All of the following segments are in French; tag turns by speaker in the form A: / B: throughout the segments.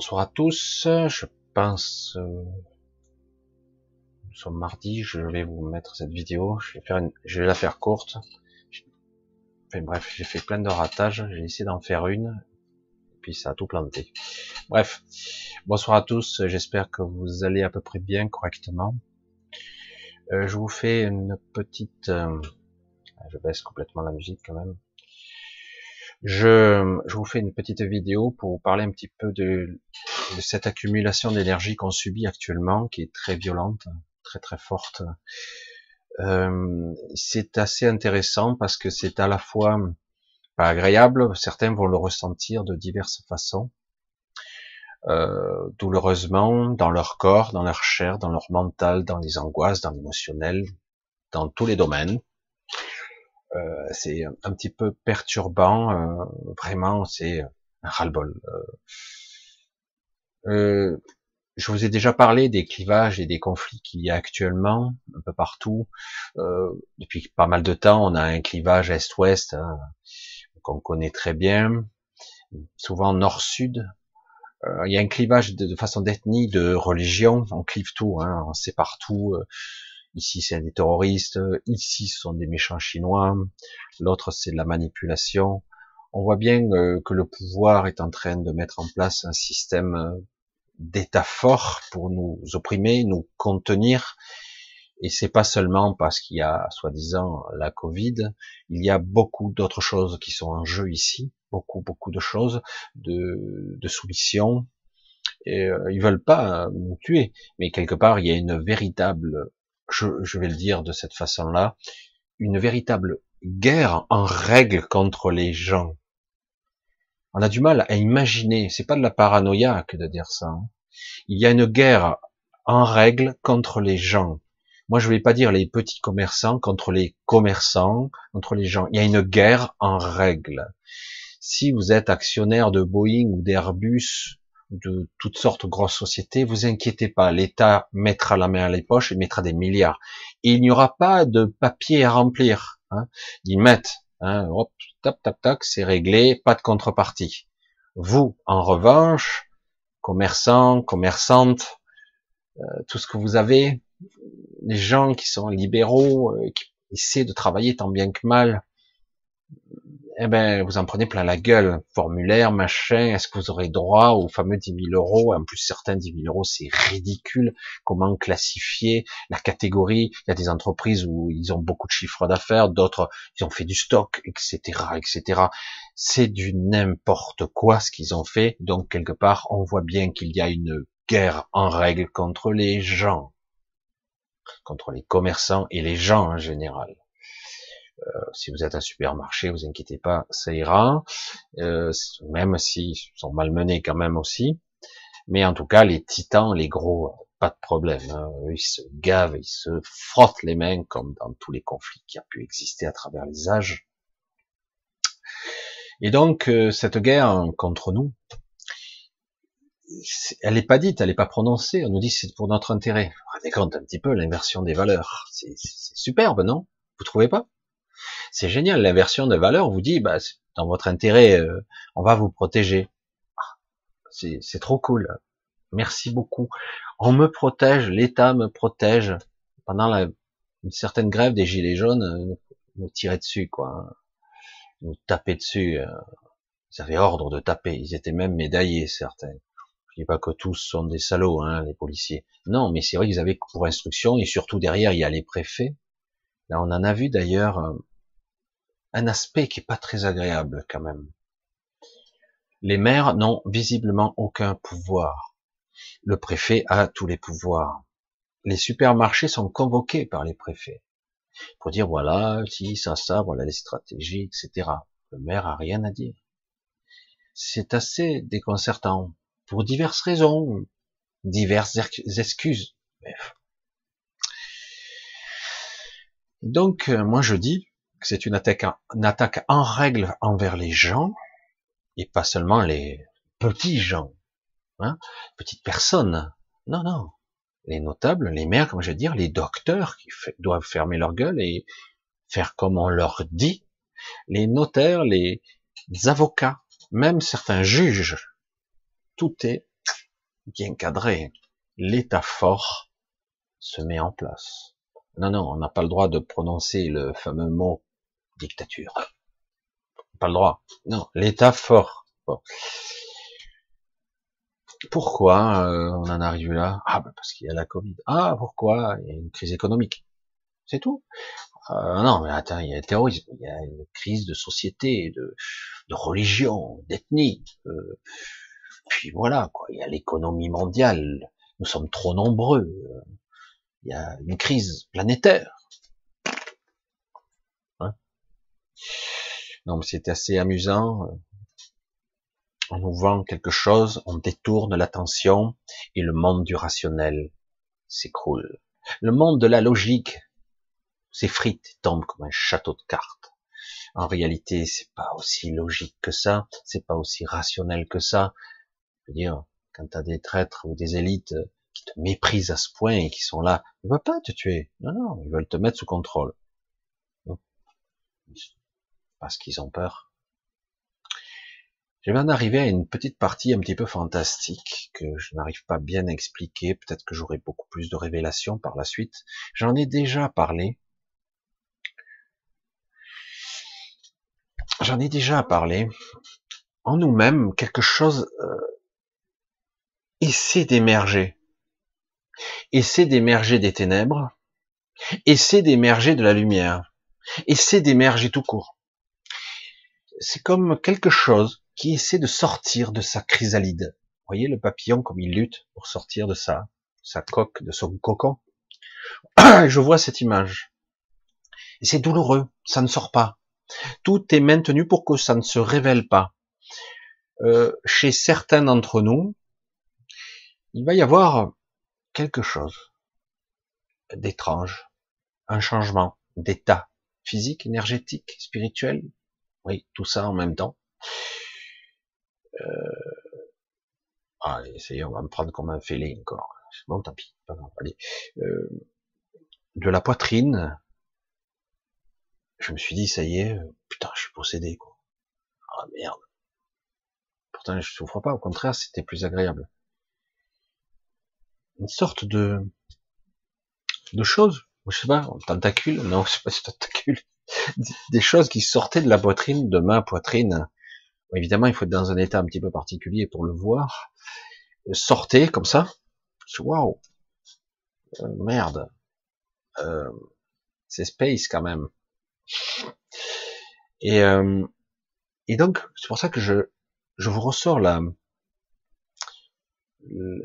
A: Bonsoir à tous. Je pense, euh, nous sommes mardi. Je vais vous mettre cette vidéo. Je vais une, je vais la faire courte. Enfin, bref, j'ai fait plein de ratages. J'ai essayé d'en faire une, puis ça a tout planté. Bref, bonsoir à tous. J'espère que vous allez à peu près bien, correctement. Euh, je vous fais une petite, euh, je baisse complètement la musique quand même. Je, je, vous fais une petite vidéo pour vous parler un petit peu de, de cette accumulation d'énergie qu'on subit actuellement, qui est très violente, très très forte. Euh, c'est assez intéressant parce que c'est à la fois pas agréable, certains vont le ressentir de diverses façons, euh, douloureusement dans leur corps, dans leur chair, dans leur mental, dans les angoisses, dans l'émotionnel, dans tous les domaines. Euh, c'est un petit peu perturbant, euh, vraiment, c'est un ras-le-bol. Euh, je vous ai déjà parlé des clivages et des conflits qu'il y a actuellement un peu partout. depuis pas mal de temps, on a un clivage est-ouest hein, qu'on connaît très bien, souvent nord-sud. il y a un clivage de, façon d'ethnie, de religion, on clive tout, hein, on sait partout Ici, c'est des terroristes. Ici, ce sont des méchants chinois. L'autre, c'est de la manipulation. On voit bien euh, que le pouvoir est en train de mettre en place un système euh, d'État fort pour nous opprimer, nous contenir. Et c'est pas seulement parce qu'il y a, soi-disant, la Covid. Il y a beaucoup d'autres choses qui sont en jeu ici. Beaucoup, beaucoup de choses de, de soumission. Et, euh, ils veulent pas nous tuer, mais quelque part il y a une véritable je, vais le dire de cette façon-là, une véritable guerre en règle contre les gens. On a du mal à imaginer, c'est pas de la paranoïa que de dire ça. Hein. Il y a une guerre en règle contre les gens. Moi, je vais pas dire les petits commerçants contre les commerçants, contre les gens. Il y a une guerre en règle. Si vous êtes actionnaire de Boeing ou d'Airbus de toutes sortes de grosses sociétés, vous inquiétez pas, l'État mettra la main à les poches et mettra des milliards. Il n'y aura pas de papier à remplir. Hein. Ils mettent, hein, hop, tap, tap, tac, c'est réglé, pas de contrepartie. Vous, en revanche, commerçants, commerçantes, euh, tout ce que vous avez, les gens qui sont libéraux, euh, qui essaient de travailler tant bien que mal, eh ben, vous en prenez plein la gueule. Formulaire, machin, est-ce que vous aurez droit aux fameux 10 000 euros? En plus, certains 10 000 euros, c'est ridicule. Comment classifier la catégorie? Il y a des entreprises où ils ont beaucoup de chiffres d'affaires, d'autres, ils ont fait du stock, etc., etc. C'est du n'importe quoi ce qu'ils ont fait. Donc, quelque part, on voit bien qu'il y a une guerre en règle contre les gens, contre les commerçants et les gens en général. Euh, si vous êtes un supermarché, vous inquiétez pas, ça ira. Euh, même s'ils sont malmenés quand même aussi. Mais en tout cas, les titans, les gros, pas de problème. Hein. Ils se gavent, ils se frottent les mains comme dans tous les conflits qui a pu exister à travers les âges. Et donc, euh, cette guerre contre nous, elle n'est pas dite, elle n'est pas prononcée. On nous dit c'est pour notre intérêt. Vous rendez compte un petit peu l'inversion des valeurs. C'est superbe, non? Vous trouvez pas? C'est génial. L'inversion de valeur vous dit, bah, dans votre intérêt, euh, on va vous protéger. Ah, c'est trop cool. Merci beaucoup. On me protège, l'État me protège. Pendant la, une certaine grève des gilets jaunes, euh, nous, tirer dessus, quoi. Nous taper dessus. Euh. Ils avaient ordre de taper. Ils étaient même médaillés, certains. Je dis pas que tous sont des salauds, hein, les policiers. Non, mais c'est vrai qu'ils avaient pour instruction, et surtout derrière, il y a les préfets. Là, on en a vu d'ailleurs un aspect qui est pas très agréable quand même. Les maires n'ont visiblement aucun pouvoir. Le préfet a tous les pouvoirs. Les supermarchés sont convoqués par les préfets pour dire voilà, si, ça, ça, voilà les stratégies, etc. Le maire a rien à dire. C'est assez déconcertant pour diverses raisons, diverses excuses. Donc, euh, moi je dis, c'est une attaque, en règle envers les gens, et pas seulement les petits gens, hein, petites personnes. Non, non. Les notables, les maires, comme je veux dire, les docteurs qui doivent fermer leur gueule et faire comme on leur dit, les notaires, les avocats, même certains juges, tout est bien cadré, l'État fort se met en place. Non, non, on n'a pas le droit de prononcer le fameux mot dictature. Pas le droit. Non, l'État fort. Pourquoi euh, on en arrive là? Ah, ben parce qu'il y a la Covid. Ah, pourquoi? Il y a une crise économique. C'est tout. Euh, non, mais attends, il y a le terrorisme, il y a une crise de société, de, de religion, d'ethnie. Euh, puis voilà, quoi. Il y a l'économie mondiale. Nous sommes trop nombreux. Il y a une crise planétaire. Hein mais c'est assez amusant. On nous vend quelque chose, on détourne l'attention et le monde du rationnel s'écroule. Le monde de la logique s'effrite, tombe comme un château de cartes. En réalité, c'est pas aussi logique que ça, c'est pas aussi rationnel que ça. Je veux dire, quand t'as des traîtres ou des élites qui te méprisent à ce point et qui sont là, ils veulent pas te tuer. Non, non, ils veulent te mettre sous contrôle. Parce qu'ils ont peur. Je vais en arriver à une petite partie un petit peu fantastique que je n'arrive pas bien à expliquer. Peut-être que j'aurai beaucoup plus de révélations par la suite. J'en ai déjà parlé. J'en ai déjà parlé. En nous-mêmes, quelque chose euh, essaie d'émerger. Essaie d'émerger des ténèbres. Essaie d'émerger de la lumière. Essaie d'émerger tout court. C'est comme quelque chose qui essaie de sortir de sa chrysalide. Vous voyez le papillon comme il lutte pour sortir de sa, coque, de son cocon. Je vois cette image. Et c'est douloureux, ça ne sort pas. Tout est maintenu pour que ça ne se révèle pas. Euh, chez certains d'entre nous, il va y avoir quelque chose d'étrange, un changement d'état physique, énergétique, spirituel, oui, tout ça en même temps. Euh... Allez, essayez, on va me prendre comme un fêlé encore. Bon, tant pis. Allez. Euh... De la poitrine, je me suis dit, ça y est, putain, je suis possédé, quoi. Ah merde. Pourtant, je souffre pas, au contraire, c'était plus agréable. Une sorte de, de choses, je sais pas, tentacule, non, c'est pas tentacule, des choses qui sortaient de la poitrine, de ma poitrine, évidemment, il faut être dans un état un petit peu particulier pour le voir, sortait comme ça, waouh, euh, merde, euh, c'est space quand même. Et, euh, donc, c'est pour ça que je, je vous ressors la,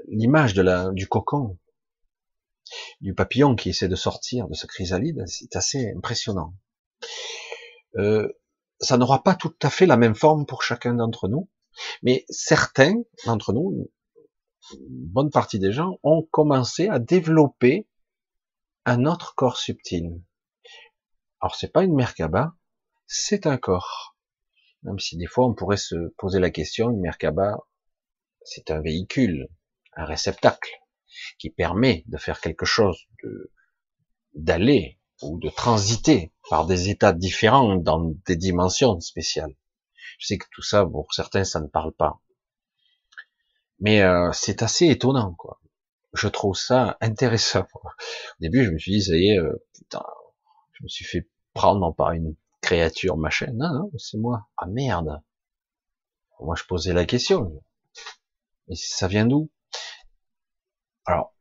A: l'image de la, du cocon, du papillon qui essaie de sortir de ce chrysalide, c'est assez impressionnant. Euh, ça n'aura pas tout à fait la même forme pour chacun d'entre nous, mais certains d'entre nous, une bonne partie des gens, ont commencé à développer un autre corps subtil. Alors c'est pas une Merkaba, c'est un corps. Même si des fois on pourrait se poser la question, une Merkaba, c'est un véhicule, un réceptacle, qui permet de faire quelque chose, d'aller ou de transiter par des états différents dans des dimensions spéciales. Je sais que tout ça, pour certains, ça ne parle pas. Mais euh, c'est assez étonnant, quoi. Je trouve ça intéressant. Au début, je me suis dit, ça y est, euh, putain, je me suis fait prendre par une créature machin. Non, non, c'est moi. Ah merde. Moi, je posais la question. Mais ça vient d'où? Alors,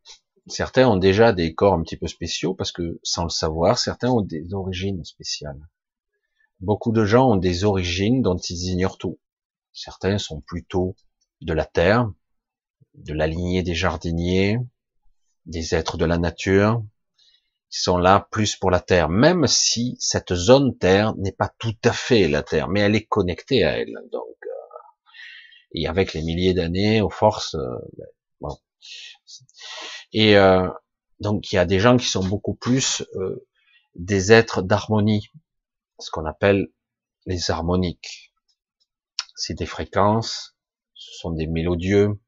A: certains ont déjà des corps un petit peu spéciaux parce que, sans le savoir, certains ont des origines spéciales. Beaucoup de gens ont des origines dont ils ignorent tout. Certains sont plutôt de la terre, de la lignée des jardiniers, des êtres de la nature, qui sont là plus pour la terre, même si cette zone terre n'est pas tout à fait la terre, mais elle est connectée à elle. Donc, euh, et avec les milliers d'années, aux forces, euh. Et euh, donc il y a des gens qui sont beaucoup plus euh, des êtres d'harmonie, ce qu'on appelle les harmoniques. C'est des fréquences, ce sont des mélodieux,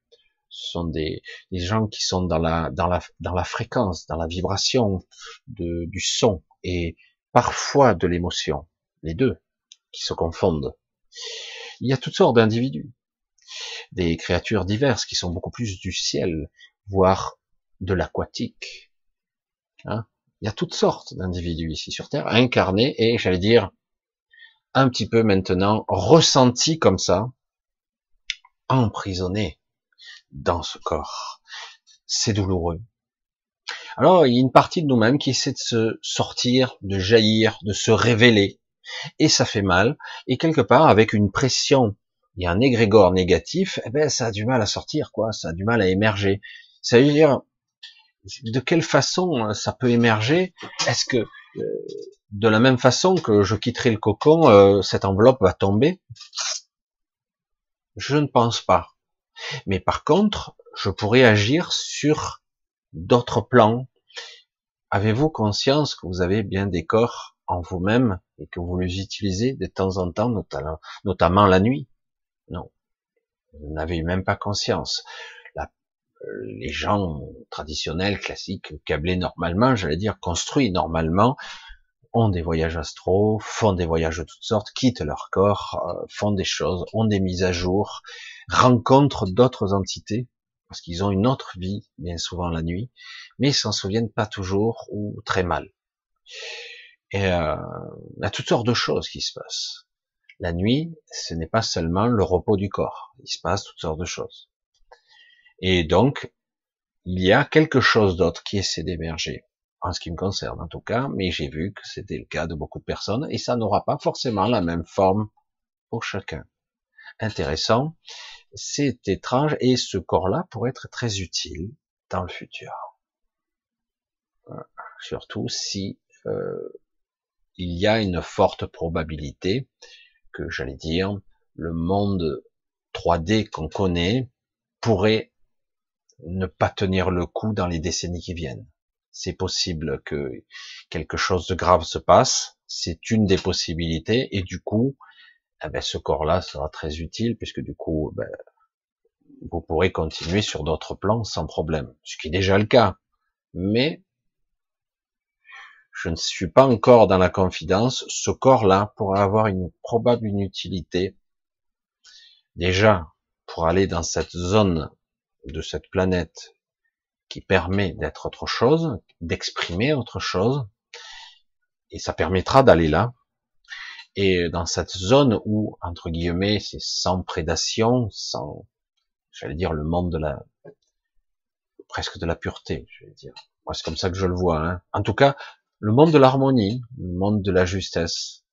A: ce sont des, gens qui sont dans la, dans la, dans la fréquence, dans la vibration du son et parfois de l'émotion, les deux qui se confondent. Il y a toutes sortes d'individus. Des créatures diverses qui sont beaucoup plus du ciel, voire de l'aquatique. Hein Il y a toutes sortes d'individus ici sur Terre, incarnés et, j'allais dire, un petit peu maintenant ressentis comme ça, emprisonnés dans ce corps. C'est douloureux. Alors, il y a une partie de nous-mêmes qui essaie de se sortir, de jaillir, de se révéler. Et ça fait mal. Et quelque part, avec une pression, il y a un égrégore négatif, eh ben, ça a du mal à sortir, quoi. Ça a du mal à émerger. Ça veut dire, de quelle façon hein, ça peut émerger? Est-ce que, euh, de la même façon que je quitterai le cocon, euh, cette enveloppe va tomber? Je ne pense pas. Mais par contre, je pourrais agir sur d'autres plans. Avez-vous conscience que vous avez bien des corps en vous-même et que vous les utilisez de temps en temps, notamment, la nuit? Non. Vous n'avez même pas conscience. les gens traditionnels, classiques, câblés normalement, j'allais dire construits normalement, ont des voyages astraux, font des voyages de toutes sortes, quittent leur corps, euh, font des choses, ont des mises à jour, rencontrent d'autres entités, parce qu'ils ont une autre vie, bien souvent la nuit, mais ils s'en souviennent pas toujours ou très mal. Et euh, il y a toutes sortes de choses qui se passent. La nuit, ce n'est pas seulement le repos du corps, il se passe toutes sortes de choses. Et donc, il y a quelque chose d'autre qui essaie d'émerger, en ce qui me concerne en tout cas, mais j'ai vu que c'était le cas de beaucoup de personnes, et ça n'aura pas forcément la même forme pour chacun. Intéressant c'est étrange et ce corps-là pourrait être très utile dans le futur. Surtout si euh, il y a une forte probabilité que, j'allais dire, le monde 3D qu'on connaît pourrait ne pas tenir le coup dans les décennies qui viennent. C'est possible que quelque chose de grave se passe, c'est une des possibilités, et du coup, eh ben, ce corps-là sera très utile puisque du coup, ben, vous pourrez continuer sur d'autres plans sans problème, ce qui est déjà le cas. Mais je ne suis pas encore dans la confidence. Ce corps-là pourra avoir une probable utilité déjà pour aller dans cette zone de cette planète qui permet d'être autre chose, d'exprimer autre chose, et ça permettra d'aller là, et dans cette zone où, entre guillemets, c'est sans prédation, sans, j'allais dire le monde de la, presque de la pureté, je vais dire. C'est comme ça que je le vois. Hein. En tout cas, le monde de l'harmonie, le monde de la justesse.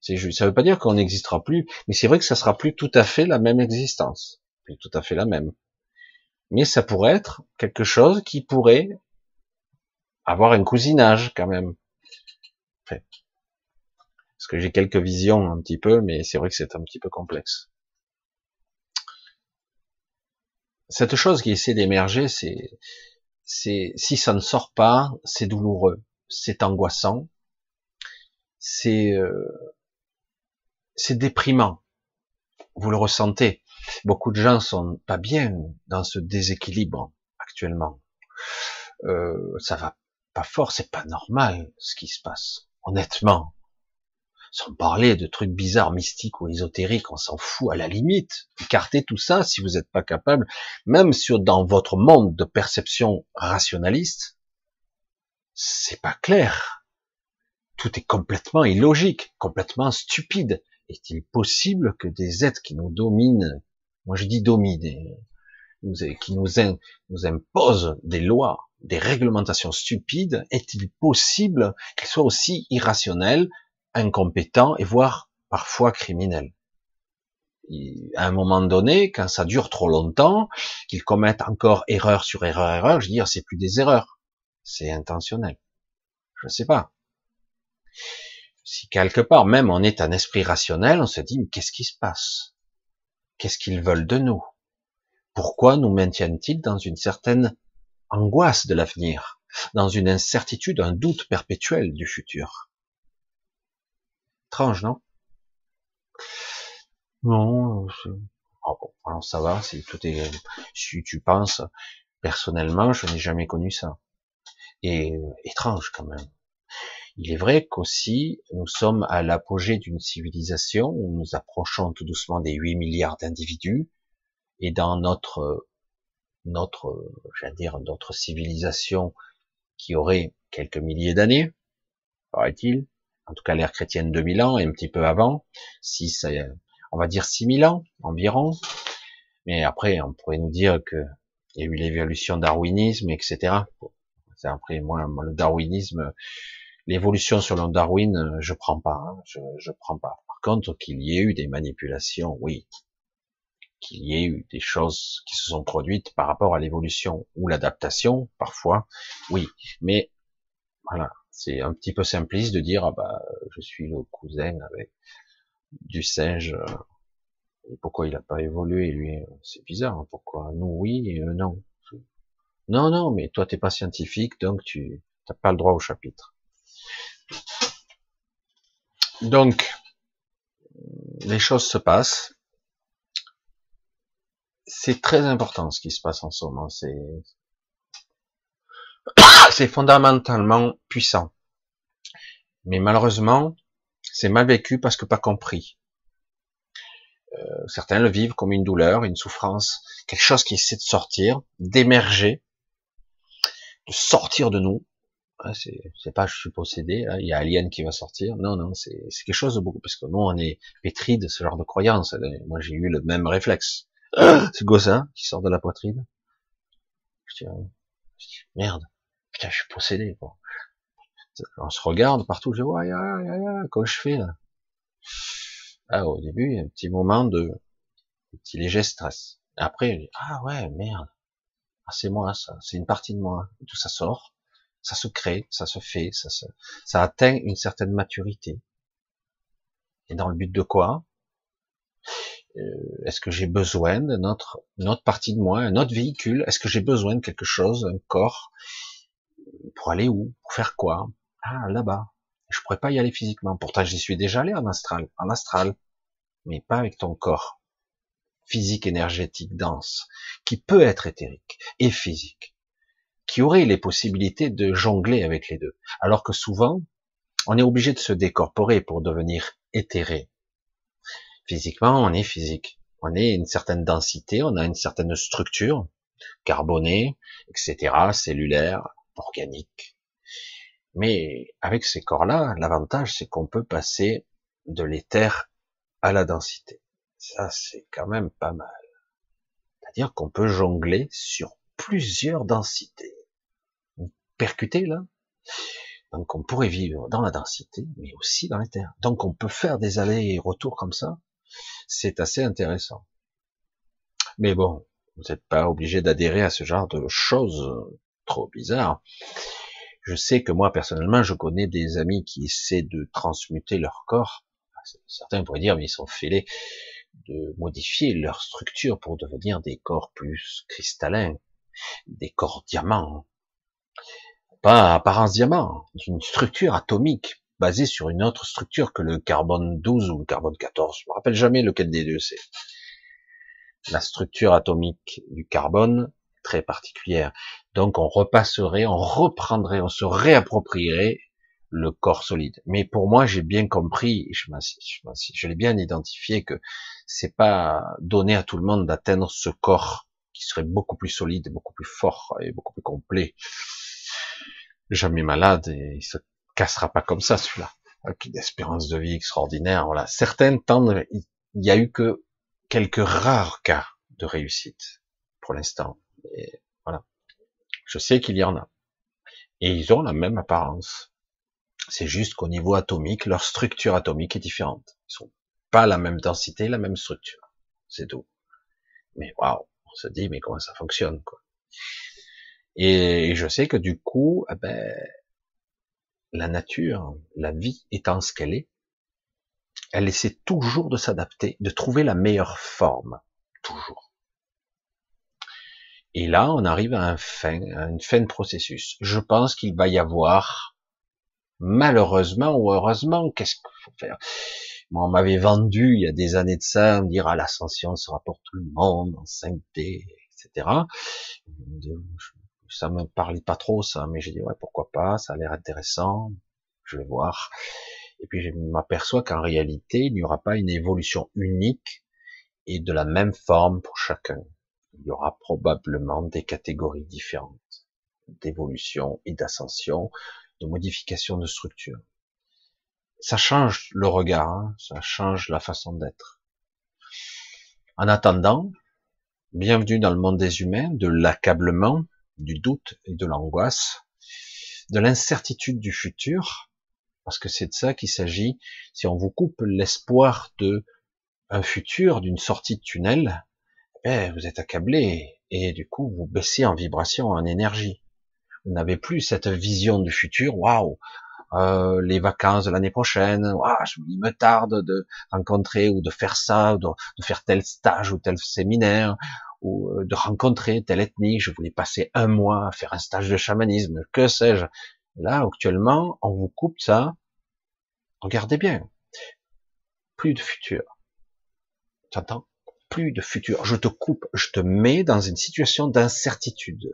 A: C'est juste. Ça veut pas dire qu'on n'existera plus, mais c'est vrai que ça sera plus tout à fait la même existence, plus tout à fait la même. Mais ça pourrait être quelque chose qui pourrait avoir un cousinage quand même. Parce que j'ai quelques visions un petit peu, mais c'est vrai que c'est un petit peu complexe. Cette chose qui essaie d'émerger, c'est, c'est, si ça ne sort pas, c'est douloureux, c'est angoissant, c'est, euh, c'est déprimant. Vous le ressentez. Beaucoup de gens sont pas bien dans ce déséquilibre actuellement. Euh, ça va pas fort, c'est pas normal ce qui se passe. Honnêtement, sans parler de trucs bizarres, mystiques ou ésotériques, on s'en fout à la limite. Écartez tout ça si vous n'êtes pas capable, même sur dans votre monde de perception rationaliste, c'est pas clair. Tout est complètement illogique, complètement stupide. Est-il possible que des êtres qui nous dominent, moi je dis dominent, qui nous, nous imposent des lois, des réglementations stupides, est-il possible qu'ils soient aussi irrationnels, incompétent et voire parfois criminel. à un moment donné, quand ça dure trop longtemps, qu'ils commettent encore erreur sur erreur, erreur, je veux dire, c'est plus des erreurs, c'est intentionnel. Je sais pas. Si quelque part, même on est un esprit rationnel, on se dit, mais qu'est-ce qui se passe? Qu'est-ce qu'ils veulent de nous? Pourquoi nous maintiennent-ils dans une certaine angoisse de l'avenir, dans une incertitude, un doute perpétuel du futur? Étrange, non? Non. Oh bon, alors ça va, si tout est, si tu penses, personnellement, je n'ai jamais connu ça. Et étrange quand même. Il est vrai qu'aussi, nous sommes à l'apogée d'une civilisation où nous approchons tout doucement des 8 milliards d'individus. Et dans notre, notre, j'allais dire, notre civilisation qui aurait quelques milliers d'années, paraît-il, en tout cas l'ère chrétienne 2000 ans et un petit peu avant, si ça, on va dire 6000 ans environ. Mais après, on pourrait nous dire que il y a eu l'évolution darwinisme, etc. Après, moi, le darwinisme, l'évolution selon Darwin, je prends pas, hein, je, je prends pas. Par contre, qu'il y ait eu des manipulations, oui. Qu'il y ait eu des choses qui se sont produites par rapport à l'évolution ou l'adaptation, parfois, oui. Mais voilà, c'est un petit peu simpliste de dire ah bah je suis le cousin avec du singe. Et pourquoi il n'a pas évolué lui C'est bizarre. Hein, pourquoi nous oui et eux non Non non, mais toi t'es pas scientifique donc tu n'as pas le droit au chapitre. Donc les choses se passent. C'est très important ce qui se passe en ce moment. C'est fondamentalement puissant. Mais malheureusement, c'est mal vécu parce que pas compris. Euh, certains le vivent comme une douleur, une souffrance, quelque chose qui essaie de sortir, d'émerger, sortir de nous. c'est pas je suis possédé, il y a Alien qui va sortir. Non, non, c'est quelque chose de beaucoup, parce que nous on est pétri de ce genre de croyances. Moi j'ai eu le même réflexe. ce gosse qui sort de la poitrine. Je dis, merde, putain, je suis possédé. On se regarde partout, je ouais, comment je fais là? Ah, Au début, il y a un petit moment de petit léger stress. après, je dis, ah ouais, merde, ah, c'est moi ça, c'est une partie de moi. tout ça sort, ça se crée, ça se fait, ça se, atteint une certaine maturité. Et dans le but de quoi? Euh, Est-ce que j'ai besoin de notre, notre partie de moi, un autre véhicule? Est-ce que j'ai besoin de quelque chose, un corps? Pour aller où? Pour faire quoi? Ah, là-bas. Je pourrais pas y aller physiquement. Pourtant, j'y suis déjà allé en astral, en astral. Mais pas avec ton corps. Physique, énergétique, dense. Qui peut être éthérique et physique. Qui aurait les possibilités de jongler avec les deux. Alors que souvent, on est obligé de se décorporer pour devenir éthéré. Physiquement, on est physique. On est une certaine densité, on a une certaine structure, carbonée, etc., cellulaire, organique. Mais avec ces corps-là, l'avantage, c'est qu'on peut passer de l'éther à la densité. Ça, c'est quand même pas mal. C'est-à-dire qu'on peut jongler sur plusieurs densités. Percuter, là. Donc, on pourrait vivre dans la densité, mais aussi dans l'éther. Donc, on peut faire des allers et retours comme ça. C'est assez intéressant. Mais bon, vous n'êtes pas obligé d'adhérer à ce genre de choses trop bizarres. Je sais que moi, personnellement, je connais des amis qui essaient de transmuter leur corps. Certains pourraient dire, mais ils sont fêlés de modifier leur structure pour devenir des corps plus cristallins, des corps diamants. Pas apparence diamant, une structure atomique basée sur une autre structure que le carbone 12 ou le carbone 14. Je me rappelle jamais lequel des deux c'est. La structure atomique du carbone très particulière. Donc on repasserait, on reprendrait, on se réapproprierait le corps solide. Mais pour moi, j'ai bien compris, je, je l'ai bien identifié que c'est pas donné à tout le monde d'atteindre ce corps qui serait beaucoup plus solide, beaucoup plus fort et beaucoup plus complet. Jamais malade et il se cassera pas comme ça celui-là. Avec une espérance de vie extraordinaire. Voilà. Certains tendent, il y a eu que quelques rares cas de réussite pour l'instant. Voilà. Je sais qu'il y en a. Et ils ont la même apparence. C'est juste qu'au niveau atomique, leur structure atomique est différente. Ils sont pas la même densité, la même structure. C'est tout. Mais waouh, on se dit mais comment ça fonctionne quoi? Et je sais que du coup, eh ben, la nature, la vie étant ce qu'elle est, elle essaie toujours de s'adapter, de trouver la meilleure forme, toujours. Et là, on arrive à, un fin, à une fin de processus. Je pense qu'il va y avoir, malheureusement ou heureusement, qu'est-ce qu'il faut faire? Moi, on m'avait vendu il y a des années de ça, me dire ah, l'ascension sera pour tout le monde en 5D, etc. Ça me parlait pas trop ça, mais j'ai dit ouais pourquoi pas, ça a l'air intéressant, je vais voir. Et puis je m'aperçois qu'en réalité, il n'y aura pas une évolution unique et de la même forme pour chacun. Il y aura probablement des catégories différentes d'évolution et d'ascension, de modification de structure. Ça change le regard, hein, ça change la façon d'être. En attendant, bienvenue dans le monde des humains, de l'accablement, du doute et de l'angoisse, de l'incertitude du futur, parce que c'est de ça qu'il s'agit. Si on vous coupe l'espoir de un futur, d'une sortie de tunnel, eh, vous êtes accablé et du coup vous baissez en vibration, en énergie. N'avez plus cette vision du futur. Waouh, euh, les vacances de l'année prochaine. Waouh, il me tarde de rencontrer ou de faire ça, de faire tel stage ou tel séminaire ou euh, de rencontrer telle ethnie. Je voulais passer un mois à faire un stage de chamanisme. Que sais-je Là, actuellement, on vous coupe ça. Regardez bien. Plus de futur. T'entends? Plus de futur. Je te coupe, je te mets dans une situation d'incertitude.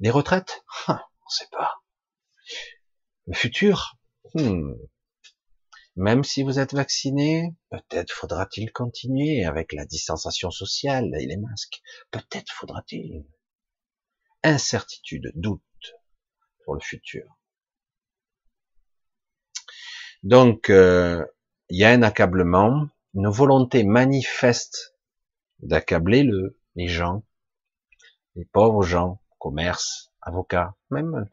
A: Les retraites? On ne sait pas. Le futur? Hmm. Même si vous êtes vacciné, peut-être faudra-t-il continuer avec la distanciation sociale et les masques. Peut-être faudra-t-il. Incertitude, doute pour le futur. Donc, euh, il y a un accablement, une volonté manifeste d'accabler le, les gens, les pauvres gens, commerce, avocats, même,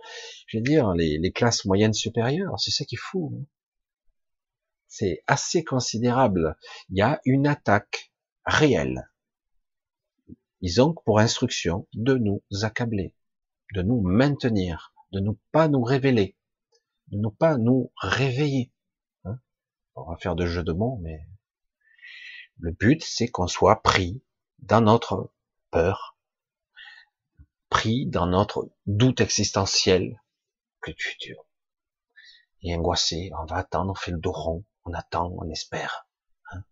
A: je veux dire, les, les classes moyennes supérieures, c'est ça qui est fou. Hein. C'est assez considérable. Il y a une attaque réelle. Ils ont pour instruction de nous accabler, de nous maintenir, de ne pas nous révéler, de ne pas nous réveiller. Hein. On va faire de jeux de mots, mais le but, c'est qu'on soit pris dans notre peur, pris dans notre doute existentiel que du futur. Et angoissé, on va attendre, on fait le dos rond, on attend, on espère. Hein.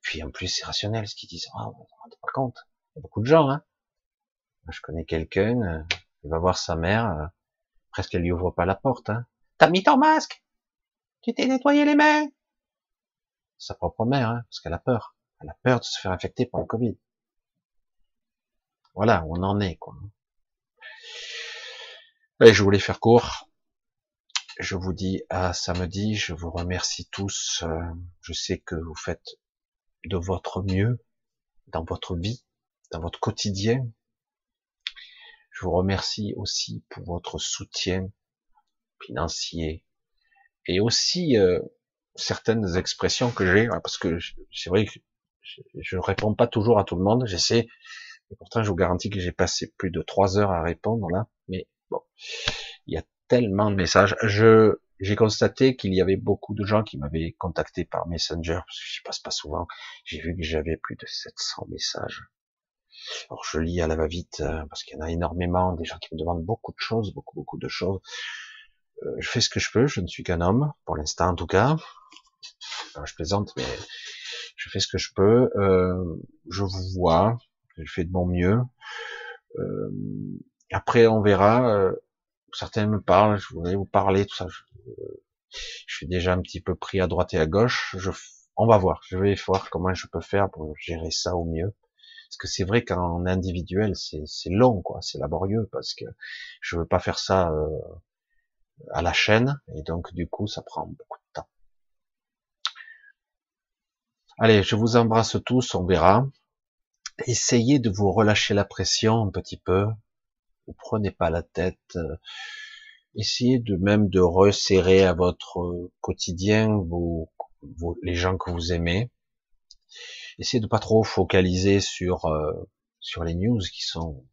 A: Puis en plus, c'est rationnel ce qu'ils disent. Ah, on ne rend pas compte. Il y a beaucoup de gens. Hein. je connais quelqu'un, euh, il va voir sa mère, euh, presque elle lui ouvre pas la porte. Hein. T'as mis ton masque? Tu t'es nettoyé les mains? Sa propre mère, hein, parce qu'elle a peur. Elle a peur de se faire infecter par le Covid. Voilà, on en est, quoi. Et je voulais faire court. Je vous dis à samedi. Je vous remercie tous. Euh, je sais que vous faites de votre mieux dans votre vie, dans votre quotidien. Je vous remercie aussi pour votre soutien financier et aussi euh, certaines expressions que j'ai, parce que c'est vrai que je ne réponds pas toujours à tout le monde. J'essaie, et pourtant je vous garantis que j'ai passé plus de trois heures à répondre là. Mais bon, il y a tellement de messages. Je j'ai constaté qu'il y avait beaucoup de gens qui m'avaient contacté par Messenger, parce que j'y passe pas souvent. J'ai vu que j'avais plus de 700 messages. Alors je lis à la va-vite, euh, parce qu'il y en a énormément, des gens qui me demandent beaucoup de choses, beaucoup, beaucoup de choses. Euh, je fais ce que je peux, je ne suis qu'un homme, pour l'instant en tout cas. je plaisante, mais je fais ce que je peux. Euh, je vous vois, je fais de mon mieux. après, on verra certains me parlent, je voudrais vous parler, tout ça. Je, suis déjà un petit peu pris à droite et à gauche. Je, on va voir. Je vais voir comment je peux faire pour gérer ça au mieux. Parce que c'est vrai qu'en individuel, c'est long, quoi. C'est laborieux parce que je veux pas faire ça euh, à la chaîne et donc du coup, ça prend beaucoup de temps. Allez, je vous embrasse tous. On verra. Essayez de vous relâcher la pression un petit peu vous prenez pas la tête. Euh, essayez de même de resserrer à votre quotidien vos, les gens que vous aimez. Essayez de pas trop focaliser sur euh, sur les news qui sont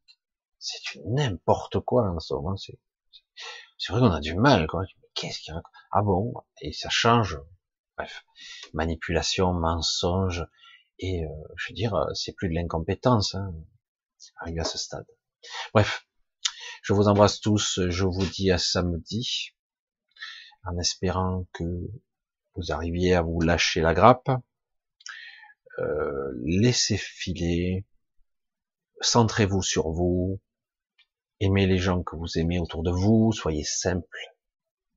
A: c'est n'importe quoi en ce moment. C'est vrai qu'on a du mal quoi. Qu'est-ce qu'il y a Ah bon? Et ça change. Bref, manipulation, mensonge et euh, je veux dire, c'est plus de l'incompétence. Hein, arrivé à ce stade. Bref, je vous embrasse tous. Je vous dis à samedi, en espérant que vous arriviez à vous lâcher la grappe. Euh, laissez filer. Centrez-vous sur vous. Aimez les gens que vous aimez autour de vous. Soyez simple.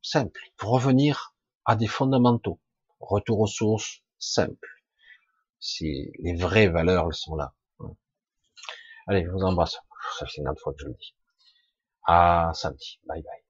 A: Simple. Pour revenir à des fondamentaux. Retour aux sources. Simple. C'est les vraies valeurs, sont là. Allez, je vous embrasse. Ça fait une autre fois que je le dis. À samedi. Bye bye.